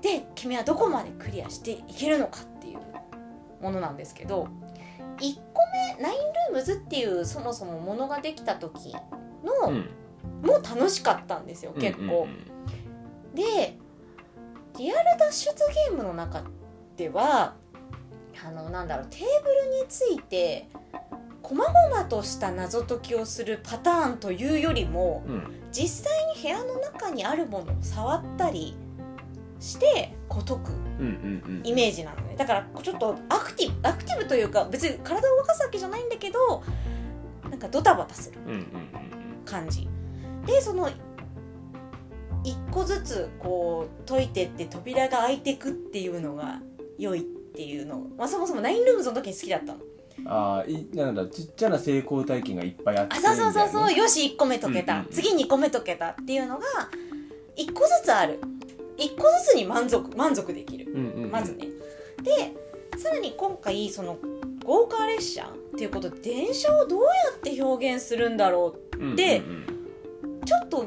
で君はどこまでクリアしていけるのかっていうものなんですけど1個目ナインルームズっていうそもそもものができた時の、うん。もう楽しかったんですよ結構、でリアル脱出ゲームの中ではあのなんだろうテーブルについて細々とした謎解きをするパターンというよりもうん。実際に部屋の中にあるものを触ったりしてこう解くうんうんうんイメージなのね。だからちょっとアクティブアクティブというか別に体を動かすわけじゃないんだけどなんかドタバタするうんうんうん感じ。でその一個ずつこう解いてって扉が開いてくっていうのが良いっていうの、まあ、そもそもナインルームズの時に好きだったの。ああいなんだちっちゃな成功体験がいっぱいあってあそうそうそうそう、よよし1個目解けた、うんうんうん。次2個目解けたっていうのが1個ずつある1個ずつに満足満足できる。うんうんうん。まずね。でさらに今回その豪華列車っていうことで電車をどうやって表現するんだろうんでうんうんうちょっと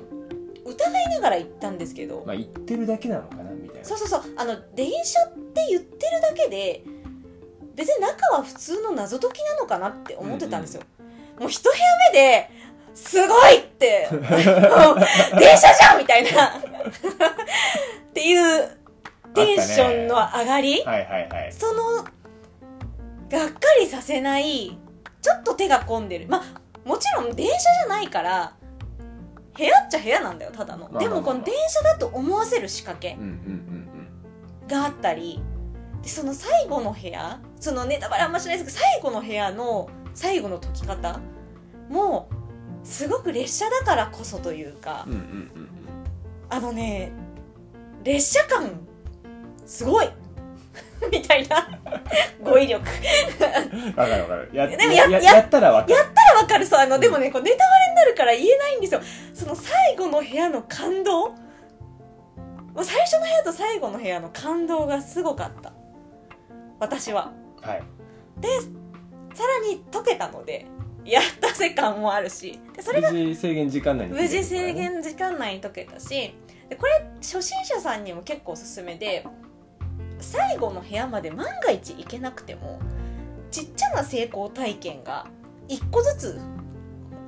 疑いながら行ったんですけど、まあ言ってるだけなのかなみたいな。そうそうそう。あの電車って言ってるだけで別に中は普通の謎解きなのかなって思ってたんですよ、もう一部屋目ですごいって。電車じゃんみたいな。っていうテンションの上がり、はいはいはい。そのがっかりさせないちょっと手が込んでる。まあもちろん電車じゃないから部屋っちゃ部屋なんだよただの、まあまあでもこの電車だと思わせる仕掛けがあったり。でその最後の部屋そのネタバレあんましないですけど最後の部屋の最後の解き方もすごく列車だからこそというかうんうんうんあのね列車感すごい。みたいな。語彙力。うんわかるわかる。やでもやややったらわかる。やったらわかるそう。あのでもねこうネタバレになるから言えないんですよ。その最後の部屋の感動？最初の部屋と最後の部屋の感動がすごかった。私は。はい。さらに解けたのでやったせ感もあるし。でそれが無事制限時間内に無事制限時間内に解けたし。でこれ初心者さんにも結構おすすめで最後の部屋まで万が一行けなくてもちっちゃな成功体験が1個ずつ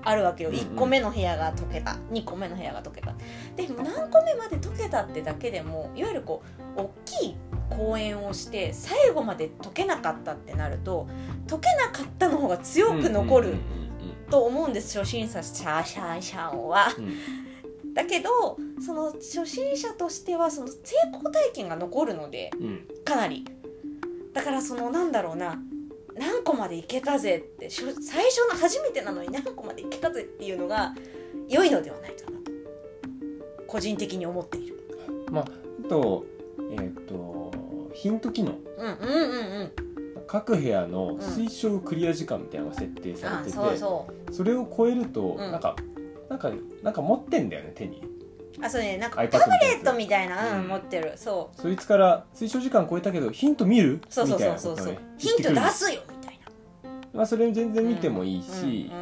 あるわけよ、うんうん。1個目の部屋が解けた。2個目の部屋が解けた。で何個目まで解けたってだけでもいわゆるこう大きい公演をして最後まで解けなかったってなると解けなかったの方が強く残ると思うんです初心者シャーシャーシャーは。だけどその初心者としてはその成功体験が残るのでかなり。だからそのなんだろうな何個までいけたぜって最初の初めてなのに何個までいけたぜっていうのが良いのではないかなと。個人的に思っている。まああとえっ、とヒント機能。うんうんうんうん。各部屋の推奨クリア時間みたいなのが設定さあれてて、そうそう。それを超えると、うん。なんかなんかなんか持ってんだよね手に。あそうね。なんか iPad タブレットみみたいな、うんうん。持ってる。そう。そいつから推奨時間超えたけどヒント見る？そうそうみたいそうそう。そうなことをね。ヒント出すよみたいまあ、それ全然見てもいいなし、うん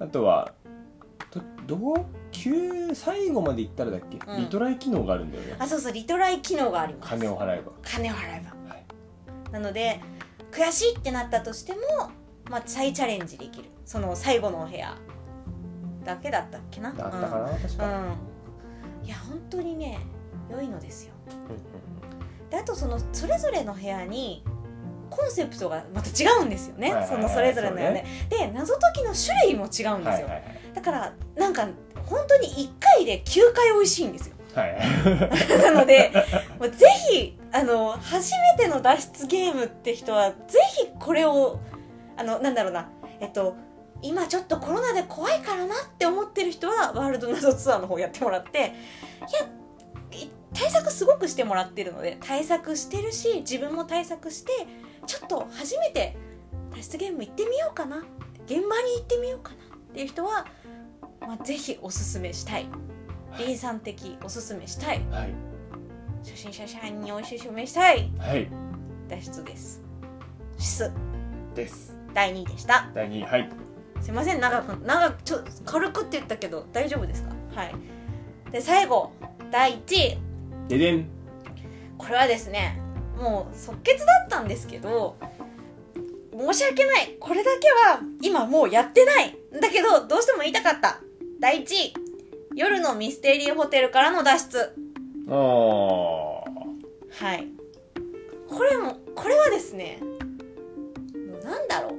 うん。あとはどどう？級最後までいったらだっけ、うん。リトライ機能があるんだよね。あそうそうリトライ機能があります。金を払えば。金を払えば。はい。なので悔しいってなったとしても、まあ、再チャレンジできる。その最後のお部屋だけだったっけな？だったかな、確うん、か、うん、いや本当にね良いのですよ。うん。であとそのそれぞれの部屋にコンセプトがまた違うんですよね、はいはいはい。そのそれぞれの部屋で、で謎解きの種類も違うんですよ、はいはいだからなんか本当に1回で9回美味しいんですよ。はい。は いなのでもうぜひあの初めての脱出ゲームって人はぜひこれをあのなんだろうな。えっと今ちょっとコロナで怖いからなって思ってる人はワールド謎ツアーの方やってもらっていやい対策すごくしてもらってるので対策してるし自分も対策してちょっと初めて脱出ゲーム行ってみようかな。現場に行ってみようかなっていう人は、まあ、ぜひおすすめしたい。リンさん的おすすめしたい。はい。初心者社員においしい証明したい。はい。脱出です。シスです。第2位でした。第2位はい。すいません。長く長くちょ軽くって言ったけど大丈夫ですか？はい。で最後。第1位ででん。これはですねもう即決だったんですけど申し訳ない。これだけは今もうやってない。んだけどどうしても言いたかった。第1位夜のミステリーホテルからの脱出。あー。はい。これもこれはですねなんだろう。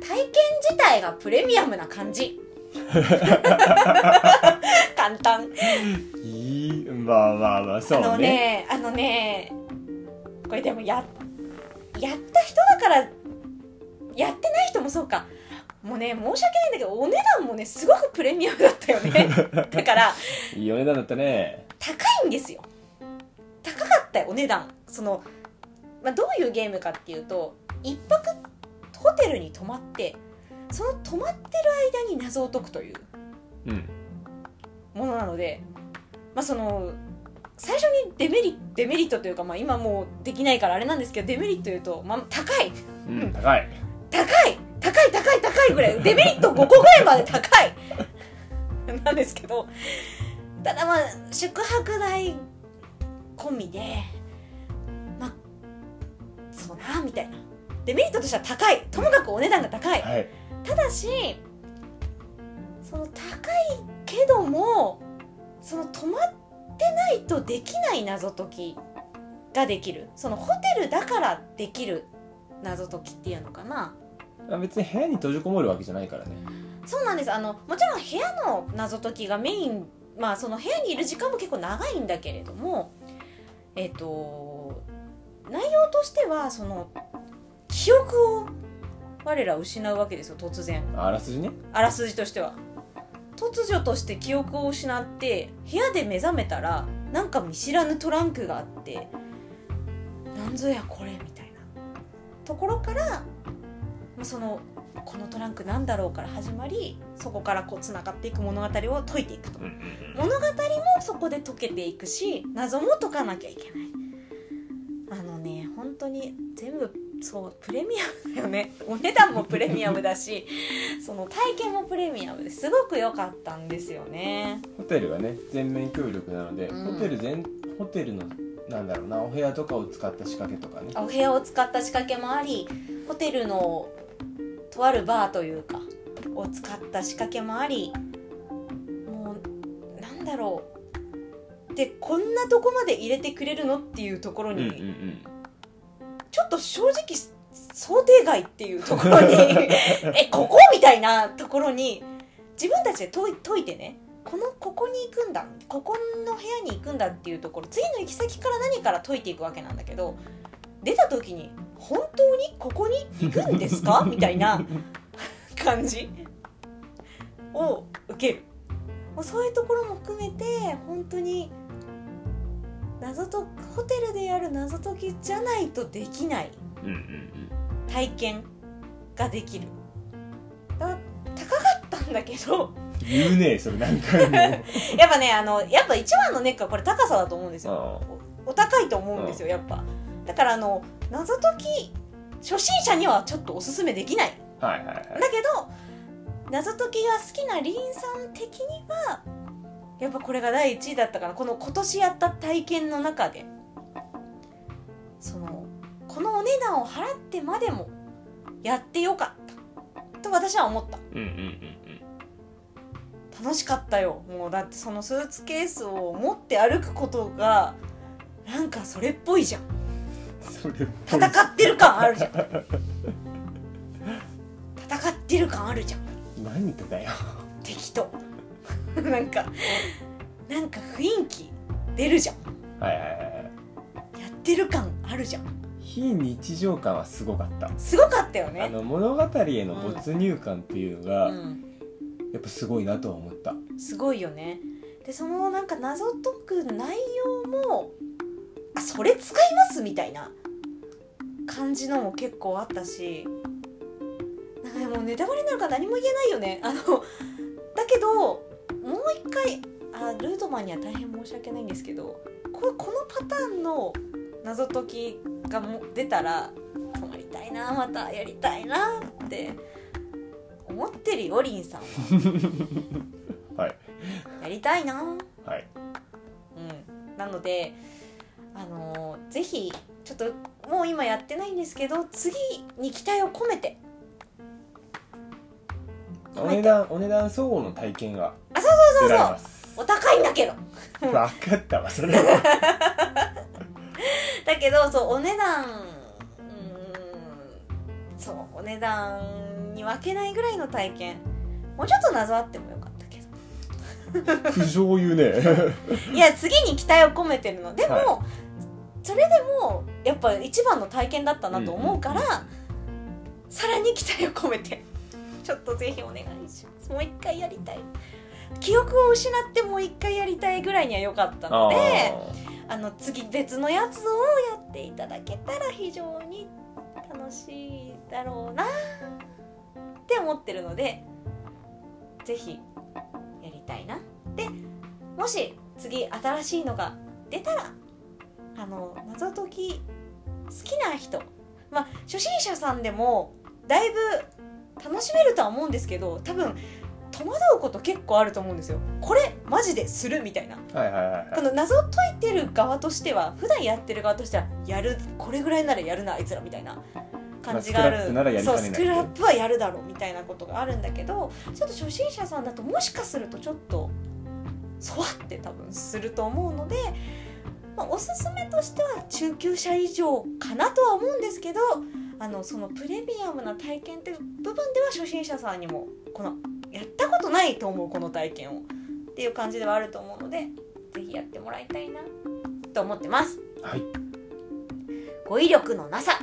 体験自体がプレミアムな感じ。簡単。いいまあまあまあそうね。あのねあのねこれでもややった人だからやってない人もそうか。もうね申し訳ないんだけどお値段もねすごくプレミアムだったよね。だからいいお値段だったね。高いんですよ。高かったよお値段。その、まあ、どういうゲームかっていうと一泊ホテルに泊まってその泊まってる間に謎を解くといううん。ものなので、まあ、その最初にデメリデメリットというか、まあ、今もうできないからあれなんですけどデメリット言うと、まあ、高い。うん高い。高い。高い高い高いぐらい。デメリット5個ぐらいまで高い。なんですけど。ただまあ宿泊代込みでまあそうなみたいな。デメリットとしては高い。ともかくお値段が高い。はい。ただしその高いけどもその泊まってないとできない謎解きができる。そのホテルだからできる謎解きっていうのかな。あ別に部屋に閉じこもるわけじゃないからね。そうなんです。あのもちろん部屋の謎解きがメインまあその部屋にいる時間も結構長いんだけれどもえっ、と内容としてはその記憶を我ら失うわけですよ突然。あらすじね。あらすじとしては突如として記憶を失って部屋で目覚めたらなんか見知らぬトランクがあってなんぞやこれみたいな。ところからまあそのこのトランクなんだろうから始まりそこからこうつながっていく物語を解いていくと。物語もそこで解けていくし謎も解かなきゃいけない。あのね本当に全部そうプレミアムだよね。お値段もプレミアムだし その体験もプレミアムですごく良かったんですよね。ホテルがね全面協力なので、うん。ホテル全ホテルのなんだろうなお部屋とかを使った仕掛けとかね。お部屋を使った仕掛けもありホテルのとあるバーというかを使った仕掛けもありもうなんだろう。でこんなとこまで入れてくれるのっていうところに、うんうんうんちょっと正直想定外っていうところに えここ？みたいなところに自分たちで解い解いてねこのここに行くんだここの部屋に行くんだっていうところ次の行き先から何から解いていくわけなんだけど出た時に本当にここに行くんですか？みたいな感じを受ける。そういうところも含めて本当に謎とホテルでやる謎解きじゃないとできない。体験ができる。高かったんだけど。言うねそれ何回も やっぱねあのやっぱ一番のネックはこれ高さだと思うんですよ。あおお高いと思うんですよやっぱ。だからあの謎解き初心者にはちょっとおすすめできない。あはいはいはいだけど謎解きが好きなリンさん的にはやっぱこれが第1位だったかなこの今年やった体験の中でそのこのお値段を払ってまでもやってよかった。と私は思った。うんうんうん楽しかったよ。もうだってそのスーツケースを持って歩くことがなんかそれっぽいじゃん。うんそれ戦ってる感あるじゃん。戦ってる感あるじゃん。何とだよ。敵と なんかなんか雰囲気出るじゃん。はいはいはいはい。やってる感あるじゃん。非日常感はすごかった。すごかったよあねの物語への没入感っていうのが、うん。やっぱすごいなとは思った。すごいよね。でそのなんか謎解く内容もあそれ使いますみたいな感じのも結構あったしなんかでもネタバレになるから何も言えないよね。あのだけどもう一回あルートマンには大変申し訳ないんですけどここのパターンの謎解きがも出たら泊まりたいなまたやりたいなって思ってるよリンさんは。はい。やりたいな。はい。うん、なので、あのーぜひちょっともう今やってないんですけど次に期待を込めてお値段お値段相応の体験があそうそうそうそう。お高いんだけど。分かったわそれは。だけどそうお値段うーんそうお値段に分けないぐらいの体験。もうちょっと謎あってもよかったけど。苦情言うね。いや次に期待を込めてるの。でも、はそれでもやっぱ一番の体験だったなと思うから、さらに期待を込めてちょっとぜひお願いします。もう一回やりたい。記憶を失ってもう一回やりたいぐらいには良かったのであの次別のやつをやっていただけたら非常に楽しいだろうなって思ってるのでぜひやりたいなでもし次新しいのが出たらあの謎解き好きな人まあ初心者さんでもだいぶ楽しめるとは思うんですけど多分戸惑うこと結構あると思うんですよ。これマジでするみたいな。はいはいはいはい。この謎を解いてる側としては普段やってる側としてはやるこれぐらいならやるなあいつらみたいな感じがある、まあそうスクラップはやるだろうみたいなことがあるんだけどちょっと初心者さんだともしかするとちょっとそわって多分すると思うので、まあ、おすすめとしては中級者以上かなとは思うんですけどあのそのプレミアムな体験っていう部分では初心者さんにもこのやったことないと思うこの体験をっていう感じではあると思うのでぜひやってもらいたいなと思ってます。はい。語彙力のなさ。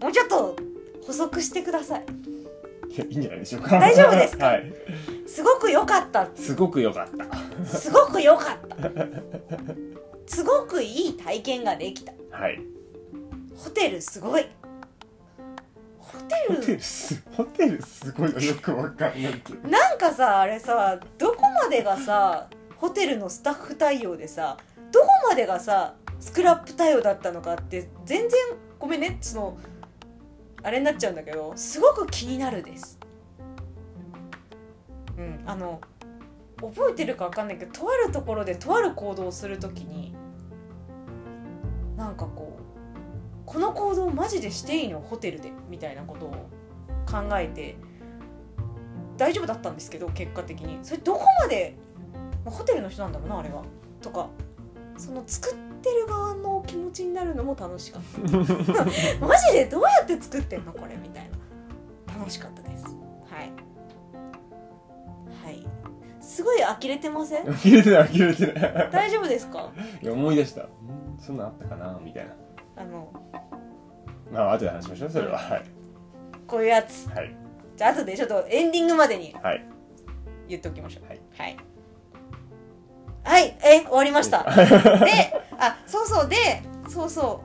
もうちょっと補足してください。いやいいんじゃないでしょうか。大丈夫ですか？はい。すごく良かった。すごく良かった。すごく良かった。すごくいい体験ができた。はいホテルすごい。ホテホルテルすホテルすごいのよくわかんないけど。なんかさあれさどこまでがさホテルのスタッフ対応でさどこまでがさスクラップ対応だったのかって全然ごめんね。そのあれになっちゃうんだけどすごく気になるです。うんあの覚えてるかわかんないけどとあるところでとある行動をするときになんかこうこの行動マジでしていいの？ホテルでみたいなことを考えて大丈夫だったんですけど結果的に。それどこまで？まあホテルの人なんだろうなあれは。とかその作ってる側の気持ちになるのも楽しかった。マジでどうやって作ってんの？これみたいな。楽しかったです。はい。はい。すごい呆れてません？呆れてない呆れてない。大丈夫ですか？いや思い出した。んそんなんあったかな？みたいなあのまあ後で話しましょうそれは。はい。こういうやつ。はい。じゃあ後でちょっとエンディングまでにはい。言っておきましょう。はい。はい。はいえ終わりました。であそうそうでそうそ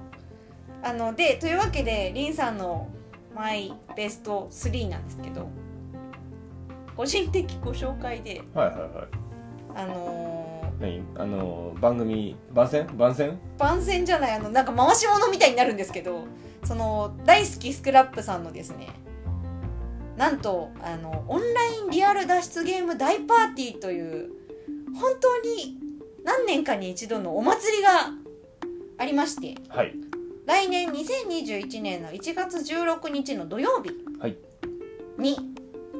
う。あのでというわけでリンさんのマイベスト3なんですけど個人的ご紹介ではいはいはい。あの何？あの番組番宣？番宣？ー番宣じゃないあのなんか回し物みたいになるんですけどその大好きスクラップさんのですねなんとあのオンラインリアル脱出ゲーム大パーティーという本当に何年かに一度のお祭りがありましてはい。来年2021年の1月16日の土曜日はい。に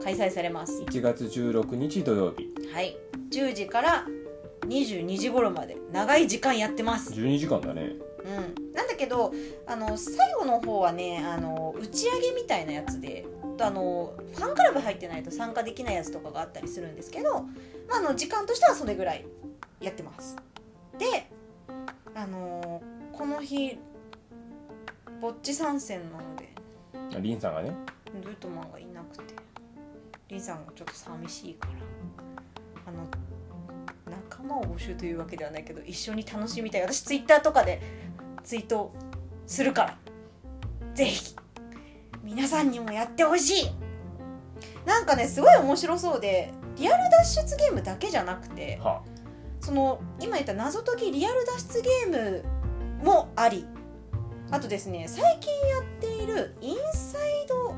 開催されます。1月16日土曜日。はい。10時から22時頃まで長い時間やってます。12時間だね。うん、なんだけどあの最後の方はねあの打ち上げみたいなやつであのファンクラブ入ってないと参加できないやつとかがあったりするんですけど、まあ、あの時間としてはそれぐらいやってます。であのこの日ぼっち参戦なのであリンさんがね。ルートマンがいなくてリンさんがちょっと寂しいからあの仲間を募集というわけではないけど一緒に楽しみたい。私ツイッターとかでツイートするから。ぜひ。皆さんにもやってほしい。なんかねすごい面白そうでリアル脱出ゲームだけじゃなくては。その今言った謎解きリアル脱出ゲームもありあとですね最近やっているインサイド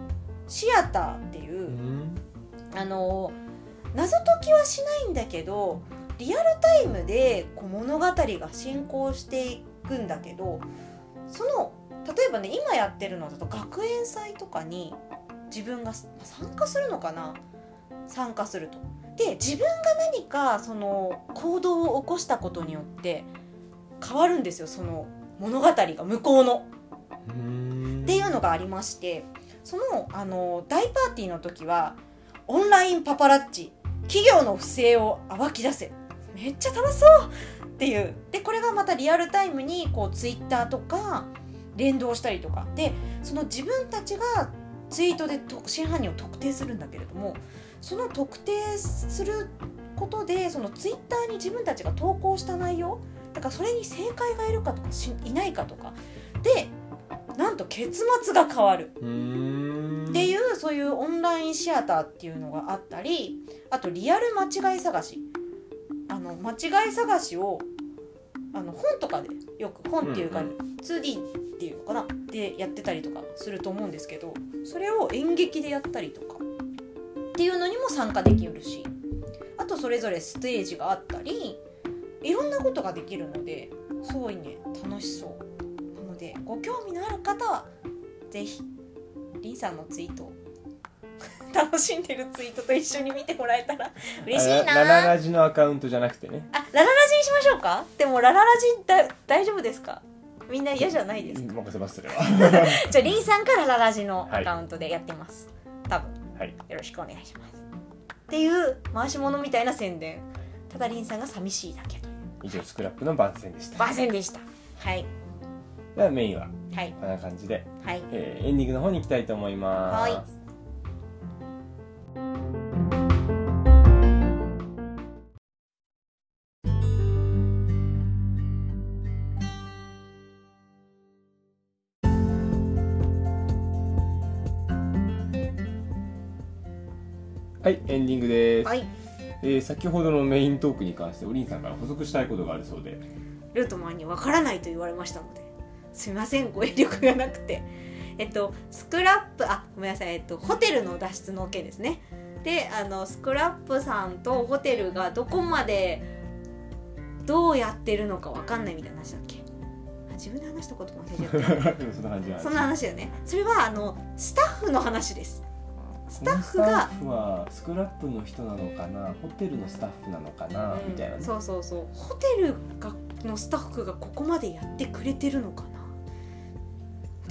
シアターっていうう、ん。あの謎解きはしないんだけどリアルタイムでこう物語が進行していくんだけどその例えばね今やってるのだと学園祭とかに自分が参加するのかな？参加すると。で自分が何かその行動を起こしたことによって変わるんですよその物語が向こうの。うんっていうのがありましてそのあの大パーティーの時はオンラインパパラッチ企業の不正を暴き出せめっちゃ楽しそうっていう。でこれがまたリアルタイムにこうツイッターとか連動したりとか。でその自分たちがツイートでと真犯人を特定するんだけれどもその特定することでそのツイッターに自分たちが投稿した内容だからそれに正解がいるかとかしいないかとか。でなんと結末が変わる。うん。っていうそういうオンラインシアターっていうのがあったりあとリアル間違い探しあの間違い探しをあの本とかでよく本っていうか、うん 2D っていうのかな？でやってたりとかすると思うんですけどそれを演劇でやったりとかっていうのにも参加できるしあとそれぞれステージがあったりいろんなことができるのですごいね楽しそう。なのでご興味のある方はぜひリンさんのツイートを 楽しんでるツイートと一緒に見てもらえたら嬉しいな。ラララジのアカウントじゃなくてね。あラララジにしましょうか？でもラララジだ大丈夫ですか？みんな嫌じゃないですか？任せますそれは。じゃあリンさんからララジのアカウントでやってます、多分。はい。よろしくお願いします。っていう回し物みたいな宣伝。ただリンさんが寂しいだけと以上スクラップの番宣でした。番宣でした。はい。ではメインははい。こんな感じで、はい。えーエンディングの方に行きたいと思います。はいはいエンディングです、はい。えー先ほどのメイントークに関しておりんさんから補足したいことがあるそうで。ルートマンにわからないと言われましたのですみませんご遠慮がなくてえっとスクラップあごめんなさいえっとホテルの脱出の件ですね。であのスクラップさんとホテルがどこまでどうやってるのかわかんないみたいな話だっけ？自分で話したことも忘れちゃった。そんな話だよね。それはあのスタッフの話です。スタッフがスタッフはスクラップの人なのかな？ホテルのスタッフなのかな、みたいなね。そうそうそう。ホテルがのスタッフがここまでやってくれてるのかな？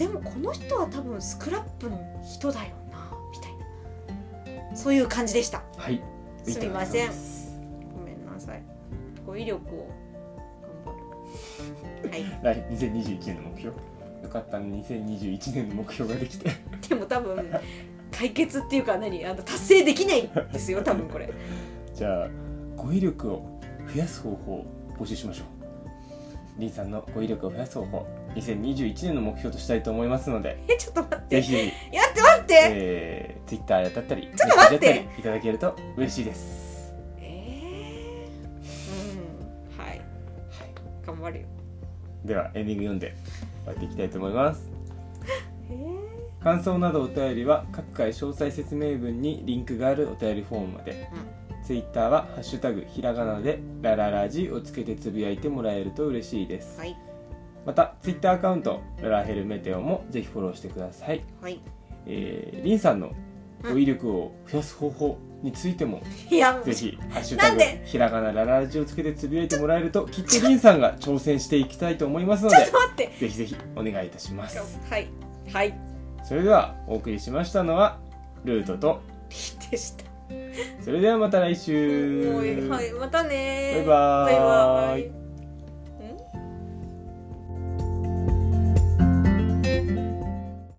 でもこの人は多分スクラップの人だよなみたいな。そういう感じでした。はい。すみません。ごめんなさい。語彙力を頑張る。はい。来2021年の目標。よかったね。2021年の目標ができて。でも多分解決っていうか何？あの達成できないですよ多分これ。じゃあ語彙力を増やす方法を募集しましょう。リンさんの語彙力を増やす方法2021年の目標としたいと思いますので えちょっと待って。ぜひ、やって待って。えー、Twitter だったりちょっと待って。メッセージだったりいただけると嬉しいです。えー、うん。はい。頑張るよ。ではエンディング読んで終わっていきたいと思います。えー、感想などお便りは各回詳細説明文にリンクがあるお便りフォームまで、ツイッターは「ハッシュタグひらがな」で「ラララジ」をつけてつぶやいてもらえると嬉しいです、はいまたツイッターアカウント「ララヘルメテオ」もぜひフォローしてください、はい。えー、リンさんの語彙力を増やす方法についても、いやぜひ「ハッシュタグなんで？ひらがなラララジ」をつけてつぶやいてもらえるときっとリンさんが挑戦していきたいと思いますのでちょっと待って。ぜひぜひお願いいたします。はい。はい。それではお送りしましたのはルートとでした。それではまた来週。もうはい。またねバイバーイ。バイバイ